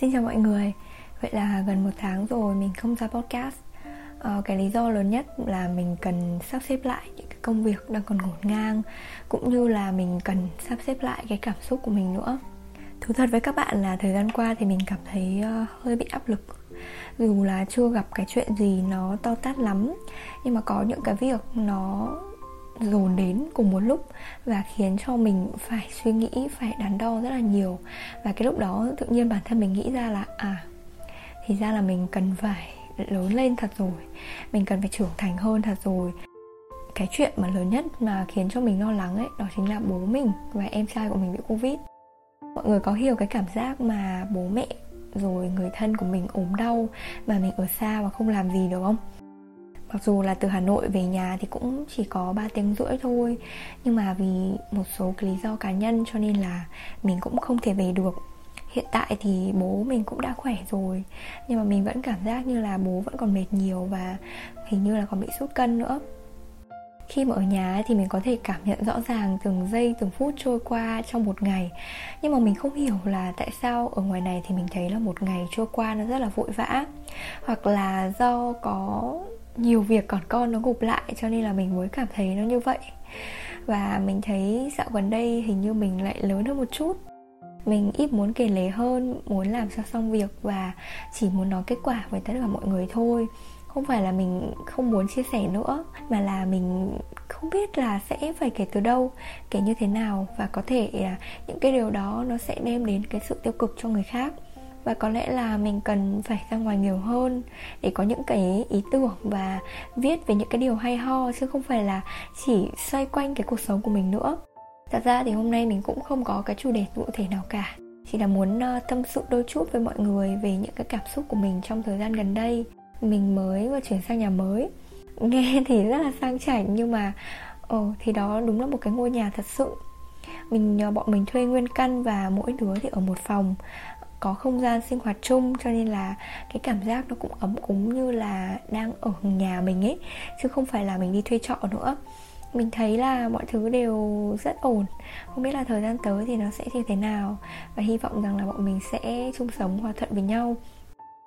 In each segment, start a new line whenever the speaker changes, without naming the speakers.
Xin chào mọi người. Vậy là gần một tháng rồi mình không ra podcast. Ờ, Cái lý do lớn nhất là mình cần sắp xếp lại những cái công việc đang còn ngổn ngang Cũng như là mình cần sắp xếp lại cái cảm xúc của mình nữa. Thú thật với các bạn là thời gian qua thì mình cảm thấy uh, hơi bị áp lực. Dù là chưa gặp cái chuyện gì nó to tát lắm Nhưng mà có những cái việc nó dồn đến cùng một lúc và khiến cho mình phải suy nghĩ, phải đắn đo rất là nhiều. Và cái lúc đó tự nhiên bản thân mình nghĩ ra là à thì ra là mình cần phải lớn lên thật rồi. Mình cần phải trưởng thành hơn thật rồi. Cái chuyện mà lớn nhất mà khiến cho mình lo lắng ấy, đó chính là bố mình và em trai của mình bị covid. Mọi người có hiểu cái cảm giác mà bố mẹ rồi người thân của mình ốm đau mà mình ở xa và không làm gì được không? Mặc dù là từ Hà Nội về nhà thì cũng chỉ có 3 tiếng rưỡi thôi, nhưng mà vì một số cái lý do cá nhân cho nên là mình cũng không thể về được. Hiện tại thì bố mình cũng đã khỏe rồi, nhưng mà mình vẫn cảm giác như là bố vẫn còn mệt nhiều và hình như là còn bị sút cân nữa. Khi mà ở nhà thì mình có thể cảm nhận rõ ràng từng giây, từng phút trôi qua trong một ngày. Nhưng mà mình không hiểu là tại sao ở ngoài này thì mình thấy là một ngày trôi qua nó rất là vội vã, hoặc là do có nhiều việc còn con nó gục lại, cho nên là mình mới cảm thấy nó như vậy. Và mình thấy dạo gần đây hình như mình lại lớn hơn một chút. Mình ít muốn kể lể hơn, muốn làm cho xong việc và chỉ muốn nói kết quả với tất cả mọi người thôi. Không phải là mình không muốn chia sẻ nữa, mà là mình không biết là sẽ phải kể từ đâu, kể như thế nào và có thể là những cái điều đó nó sẽ đem đến cái sự tiêu cực cho người khác và có lẽ là mình cần phải ra ngoài nhiều hơn để có những cái ý tưởng và viết về những cái điều hay ho, chứ không phải là chỉ xoay quanh cái cuộc sống của mình nữa. Thật ra thì hôm nay mình cũng không có cái chủ đề cụ thể nào cả. Chỉ là muốn ờ, tâm sự đôi chút với mọi người về những cái cảm xúc của mình trong thời gian gần đây. Mình mới vừa chuyển sang nhà mới. Nghe thì rất là sang chảnh, nhưng mà ờ thì đó đúng là một cái ngôi nhà thật sự. Mình ờ, bọn mình thuê nguyên căn và mỗi đứa thì ở một phòng có không gian sinh hoạt chung, cho nên là cái cảm giác nó cũng ấm cúng như là đang ở nhà mình ấy, chứ không phải là mình đi thuê trọ nữa. Mình thấy là mọi thứ đều rất ổn. Không biết là thời gian tới thì nó sẽ như thế nào, và hy vọng rằng là bọn mình sẽ chung sống hòa thuận với nhau.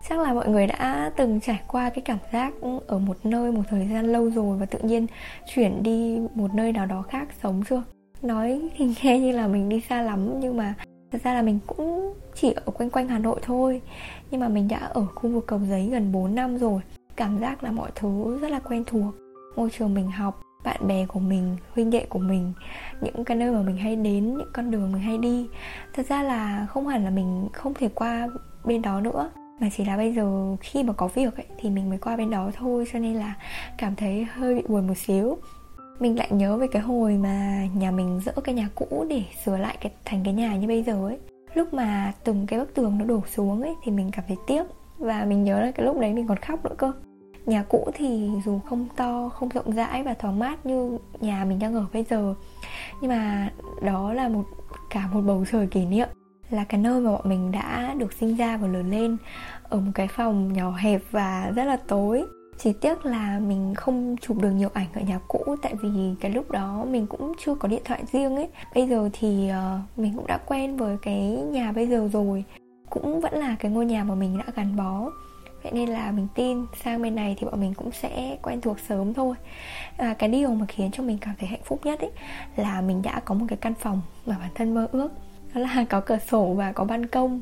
Chắc là mọi người đã từng trải qua cái cảm giác ở một nơi một thời gian lâu rồi và tự nhiên chuyển đi một nơi nào đó khác sống chưa? Nói thì nghe như là mình đi xa lắm, nhưng mà Thật ra là mình cũng chỉ ở quanh quanh Hà Nội thôi Nhưng mà mình đã ở khu vực cầu giấy gần 4 năm rồi. Cảm giác là mọi thứ rất là quen thuộc. Môi trường mình học, bạn bè của mình, huynh đệ của mình Những cái nơi mà mình hay đến, những con đường mình hay đi. Thật ra là không hẳn là mình không thể qua bên đó nữa mà chỉ là bây giờ khi mà có việc ấy, thì mình mới qua bên đó thôi. Cho nên là cảm thấy hơi bị buồn một xíu mình lại nhớ về cái hồi mà nhà mình dỡ cái nhà cũ để sửa lại cái, thành cái nhà như bây giờ ấy. Lúc mà từng cái bức tường nó đổ xuống ấy, thì mình cảm thấy tiếc. Và mình nhớ là cái lúc đấy mình còn khóc nữa cơ. Nhà cũ thì dù không to, không rộng rãi và thoáng mát như nhà mình đang ở bây giờ, nhưng mà đó là một, cả một bầu trời kỷ niệm. Là cái nơi mà bọn mình đã được sinh ra và lớn lên ở một cái phòng nhỏ hẹp và rất là tối chỉ tiếc là mình không chụp được nhiều ảnh ở nhà cũ tại vì cái lúc đó mình cũng chưa có điện thoại riêng ấy. Bây giờ thì uh, mình cũng đã quen với cái nhà bây giờ rồi. Cũng vẫn là cái ngôi nhà mà mình đã gắn bó. Vậy nên là mình tin sang bên này thì bọn mình cũng sẽ quen thuộc sớm thôi. À, cái điều mà khiến cho mình cảm thấy hạnh phúc nhất ấy là mình đã có một cái căn phòng mà bản thân mơ ước đó là có cửa sổ và có ban công.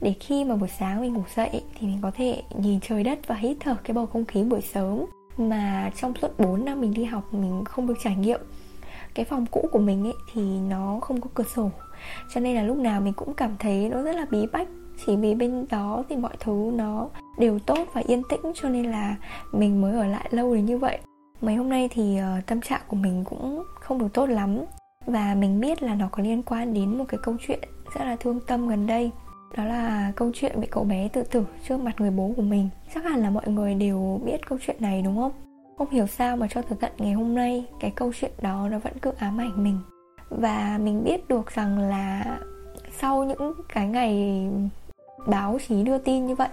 Để khi mà buổi sáng mình ngủ dậy thì mình có thể nhìn trời đất và hít thở cái bầu không khí buổi sớm. Mà trong suốt 4 năm mình đi học mình không được trải nghiệm. Cái phòng cũ của mình ấy thì nó không có cửa sổ. Cho nên là lúc nào mình cũng cảm thấy nó rất là bí bách. Chỉ vì bên đó thì mọi thứ nó đều tốt và yên tĩnh cho nên là mình mới ở lại lâu đến như vậy. Mấy hôm nay thì uh, tâm trạng của mình cũng không được tốt lắm và mình biết là nó có liên quan đến một cái câu chuyện rất là thương tâm gần đây. Đó là câu chuyện bị cậu bé tự tử trước mặt người bố của mình. Chắc hẳn là mọi người đều biết câu chuyện này, đúng không? Không hiểu sao mà cho tới tận ngày hôm nay, cái câu chuyện đó nó vẫn cứ ám ảnh mình. Và mình biết được rằng là sau những cái ngày báo chí đưa tin như vậy,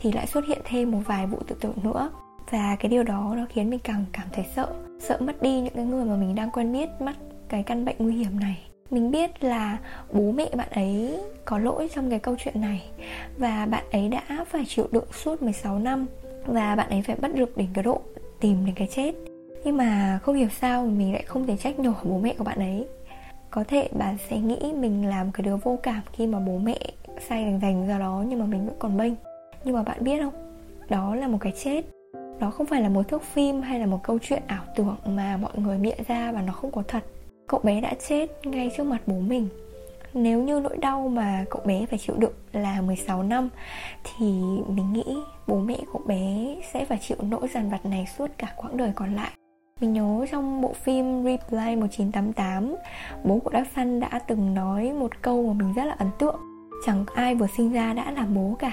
thì lại xuất hiện thêm một vài vụ tự tử nữa. Và cái điều đó nó khiến mình càng cảm thấy sợ sợ mất đi những cái người mà mình đang quen biết mất cái căn bệnh nguy hiểm này. Mình biết là bố mẹ bạn ấy có lỗi trong cái câu chuyện này và bạn ấy đã phải chịu đựng suốt 16 năm và bạn ấy phải bất lực đến cái độ tìm đến cái chết. Nhưng mà không hiểu sao mình lại không thể trách nhổ bố mẹ của bạn ấy. Có thể bạn sẽ nghĩ mình làm cái đứa vô cảm khi mà bố mẹ sai đành dành ra đó nhưng mà mình vẫn còn bênh nhưng mà bạn biết không? Đó là một cái chết. Đó không phải là một thước phim hay là một câu chuyện ảo tưởng mà mọi người bịa ra và nó không có thật cậu bé đã chết ngay trước mặt bố mình. Nếu như nỗi đau mà cậu bé phải chịu đựng là 16 năm, thì mình nghĩ bố mẹ cậu bé sẽ phải chịu nỗi dằn vặt này suốt cả quãng đời còn lại. Mình nhớ trong bộ phim Reply 1988 Bố của Đắc Săn đã từng nói một câu mà mình rất là ấn tượng. Chẳng ai vừa sinh ra đã là bố cả.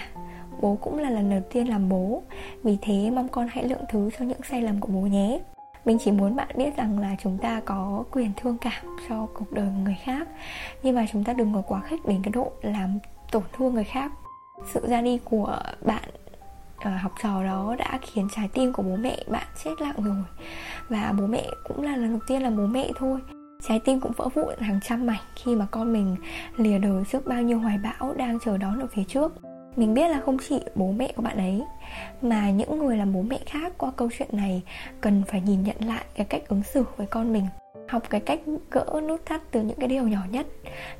Bố cũng là lần đầu tiên làm bố. Vì thế, mong con hãy lượng thứ cho những sai lầm của bố nhé mình chỉ muốn bạn biết rằng là chúng ta có quyền thương cảm cho cuộc đời của người khác, nhưng mà chúng ta đừng có quá khích đến cái độ làm tổn thương người khác. Sự ra đi của bạn ờ, học trò đó đã khiến trái tim của bố mẹ bạn chết lặng rồi, và bố mẹ cũng là lần đầu tiên là bố mẹ thôi. Trái tim cũng vỡ vụn hàng trăm mảnh khi mà con mình lìa đời trước bao nhiêu hoài bão đang chờ đón ở phía trước mình biết là không chỉ bố mẹ của bạn ấy, mà những người làm bố mẹ khác qua câu chuyện này cần phải nhìn nhận lại cái cách ứng xử với con mình, học cái cách gỡ nút thắt từ những cái điều nhỏ nhất,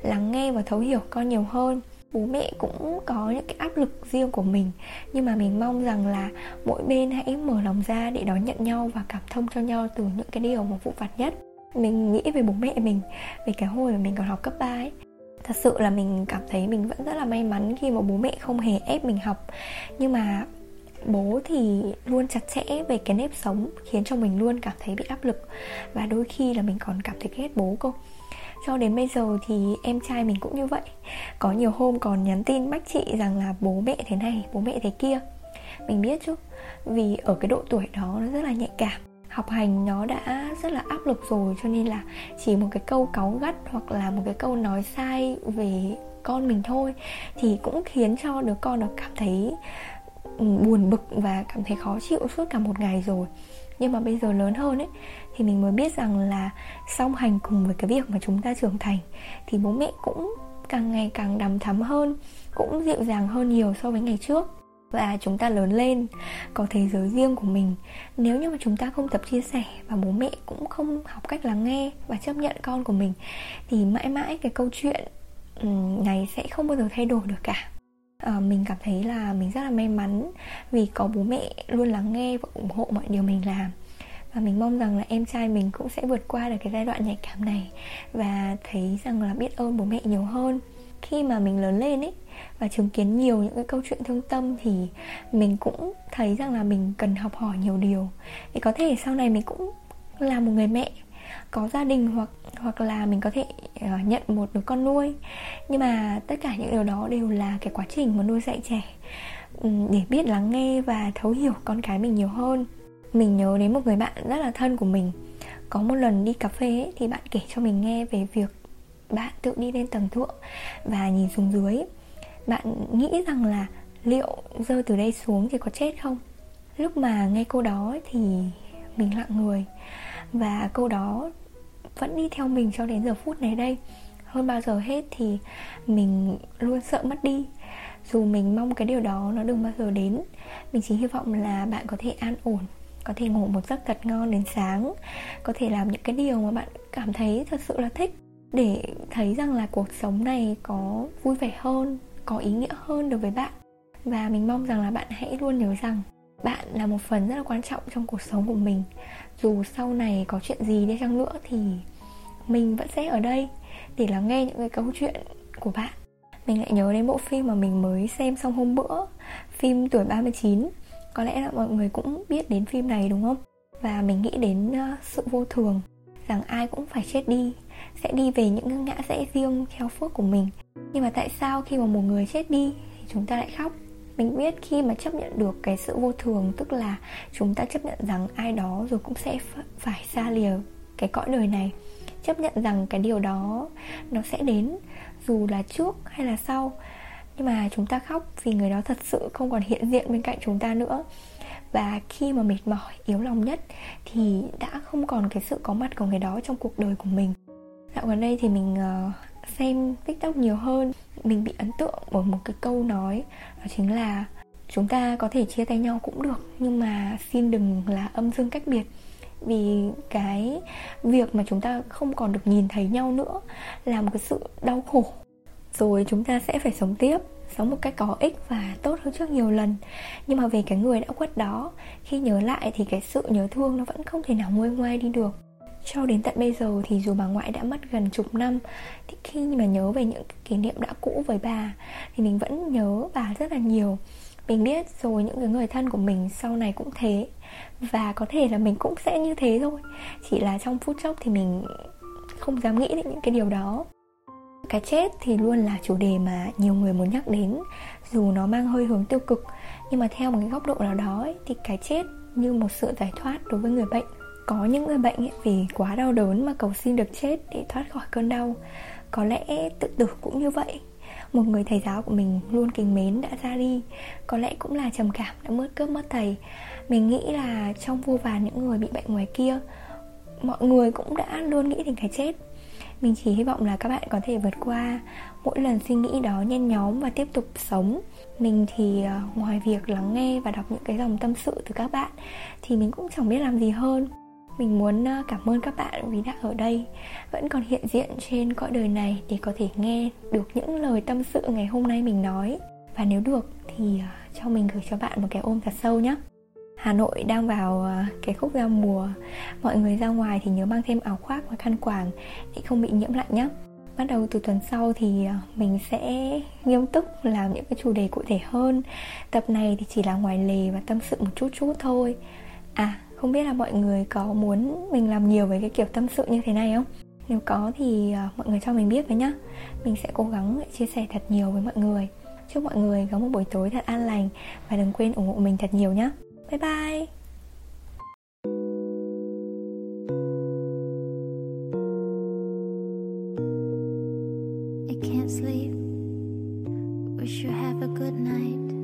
lắng nghe và thấu hiểu con nhiều hơn. Bố mẹ cũng có những cái áp lực riêng của mình, nhưng mà mình mong rằng là mỗi bên hãy mở lòng ra để đón nhận nhau và cảm thông cho nhau từ những cái điều mà vụ vặt nhất. Mình nghĩ về bố mẹ mình, về cái hồi mà mình còn học cấp 3 ấy thật sự là mình cảm thấy mình vẫn rất là may mắn khi mà bố mẹ không hề ép mình học. Nhưng mà bố thì luôn chặt chẽ về cái nếp sống khiến cho mình luôn cảm thấy bị áp lực. Và đôi khi là mình còn cảm thấy ghét bố cô cho đến bây giờ thì em trai mình cũng như vậy. Có nhiều hôm còn nhắn tin mách chị rằng là bố mẹ thế này, bố mẹ thế kia. Mình biết chứ, vì ở cái độ tuổi đó nó rất là nhạy cảm học hành nó đã rất là áp lực rồi, cho nên là chỉ một cái câu cáu gắt hoặc là một cái câu nói sai về con mình thôi thì cũng khiến cho đứa con nó cảm thấy buồn bực và cảm thấy khó chịu suốt cả một ngày rồi. Nhưng mà bây giờ lớn hơn ấy, thì mình mới biết rằng là song hành cùng với cái việc mà chúng ta trưởng thành thì bố mẹ cũng càng ngày càng đằm thắm hơn, cũng dịu dàng hơn nhiều so với ngày trước và chúng ta lớn lên có thế giới riêng của mình. Nếu như mà chúng ta không tập chia sẻ và bố mẹ cũng không học cách lắng nghe và chấp nhận con của mình thì mãi mãi cái câu chuyện ừ, này sẽ không bao giờ thay đổi được cả. À, mình cảm thấy là mình rất là may mắn vì có bố mẹ luôn lắng nghe và ủng hộ mọi điều mình làm. Và mình mong rằng là em trai mình cũng sẽ vượt qua được cái giai đoạn nhạy cảm này và thấy rằng là biết ơn bố mẹ nhiều hơn. Khi mà mình lớn lên ấy và chứng kiến nhiều những cái câu chuyện thương tâm thì mình cũng thấy rằng là mình cần học hỏi nhiều điều. Để có thể sau này mình cũng là một người mẹ có gia đình hoặc hoặc là mình có thể uh, nhận một đứa con nuôi. Nhưng mà tất cả những điều đó đều là cái quá trình mà nuôi dạy trẻ um, để biết lắng nghe và thấu hiểu con cái mình nhiều hơn. Mình nhớ đến một người bạn rất là thân của mình. Có một lần đi cà phê ấy, thì bạn kể cho mình nghe về việc bạn tự đi lên tầng thượng và nhìn xuống dưới bạn nghĩ rằng là liệu rơi từ đây xuống thì có chết không? Lúc mà nghe câu đó thì mình lặng người. Và câu đó vẫn đi theo mình cho đến giờ phút này đây. Hơn bao giờ hết thì mình luôn sợ mất đi. Dù mình mong cái điều đó nó đừng bao giờ đến, mình chỉ hy vọng là bạn có thể an ổn, có thể ngủ một giấc thật ngon đến sáng, có thể làm những cái điều mà bạn cảm thấy thật sự là thích để thấy rằng là cuộc sống này có vui vẻ hơn có ý nghĩa hơn đối với bạn. Và mình mong rằng là bạn hãy luôn nhớ rằng bạn là một phần rất là quan trọng trong cuộc sống của mình. Dù sau này có chuyện gì đi chăng nữa thì mình vẫn sẽ ở đây để lắng nghe những cái câu chuyện của bạn. Mình lại nhớ đến bộ phim mà mình mới xem xong hôm bữa, phim tuổi 39 có lẽ là mọi người cũng biết đến phim này, đúng không? Và mình nghĩ đến ờ, sự vô thường, rằng ai cũng phải chết đi sẽ đi về những ngã rẽ riêng theo phước của mình. Nhưng mà tại sao khi mà một người chết đi thì chúng ta lại khóc? Mình biết khi mà chấp nhận được cái sự vô thường, tức là chúng ta chấp nhận rằng ai đó rồi cũng sẽ phải xa lìa cái cõi đời này. Chấp nhận rằng cái điều đó nó sẽ đến, dù là trước hay là sau. Nhưng mà chúng ta khóc vì người đó thật sự không còn hiện diện bên cạnh chúng ta nữa. Và khi mà mệt mỏi, yếu lòng nhất thì đã không còn cái sự có mặt của người đó trong cuộc đời của mình dạo gần đây thì mình uh, xem tiktok nhiều hơn. Mình bị ấn tượng bởi một cái câu nói đó chính là chúng ta có thể chia tay nhau cũng được nhưng mà xin đừng là âm dương cách biệt. Vì cái việc mà chúng ta không còn được nhìn thấy nhau nữa là một cái sự đau khổ. Rồi chúng ta sẽ phải sống tiếp sống một cách có ích và tốt hơn trước nhiều lần. Nhưng mà về cái người đã khuất đó khi nhớ lại thì cái sự nhớ thương nó vẫn không thể nào nguôi ngoai đi được cho đến tận bây giờ thì dù bà ngoại đã mất gần chục năm thì khi mà nhớ về những kỷ niệm đã cũ với bà thì mình vẫn nhớ bà rất là nhiều. Mình biết rồi những cái người thân của mình sau này cũng thế. Và có thể là mình cũng sẽ như thế thôi. Chỉ là trong phút chốc thì mình không dám nghĩ đến những cái điều đó. Cái chết thì luôn là chủ đề mà nhiều người muốn nhắc đến dù nó mang hơi hướng tiêu cực. Nhưng mà theo một cái góc độ nào đó ấy, thì cái chết như một sự giải thoát đối với người bệnh có những người bệnh ấy, vì quá đau đớn mà cầu xin được chết để thoát khỏi cơn đau. Có lẽ tự tử cũng như vậy. Một người thầy giáo của mình luôn kính mến đã ra đi. Có lẽ cũng là trầm cảm đã mất cướp mất thầy. Mình nghĩ là trong vô vàn những người bị bệnh ngoài kia mọi người cũng đã luôn nghĩ đến cái chết. Mình chỉ hy vọng là các bạn có thể vượt qua mỗi lần suy nghĩ đó nhen nhóm và tiếp tục sống. Mình thì ờ, ngoài việc lắng nghe và đọc những cái dòng tâm sự từ các bạn thì mình cũng chẳng biết làm gì hơn mình muốn ờ, cảm ơn các bạn vì đã ở đây. Vẫn còn hiện diện trên cõi đời này để có thể nghe được những lời tâm sự ngày hôm nay mình nói. Và nếu được thì ờ, cho mình gửi cho bạn một cái ôm thật sâu nhé Hà Nội đang vào ờ, cái khúc giao mùa. Mọi người ra ngoài thì nhớ mang thêm áo khoác và khăn quàng Để không bị nhiễm lạnh nhé Bắt đầu từ tuần sau thì mình sẽ nghiêm túc làm những cái chủ đề cụ thể hơn. Tập này thì chỉ là ngoài lề và tâm sự một chút chút thôi. À không biết là mọi người có muốn mình làm nhiều với cái kiểu tâm sự như thế này không? Nếu có thì uh, mọi người cho mình biết với nhá. Mình sẽ cố gắng chia sẻ thật nhiều với mọi người. Chúc mọi người có một buổi tối thật an lành và đừng quên ủng hộ mình thật nhiều nhé bye bye! I can't sleep. Wish you have a good night.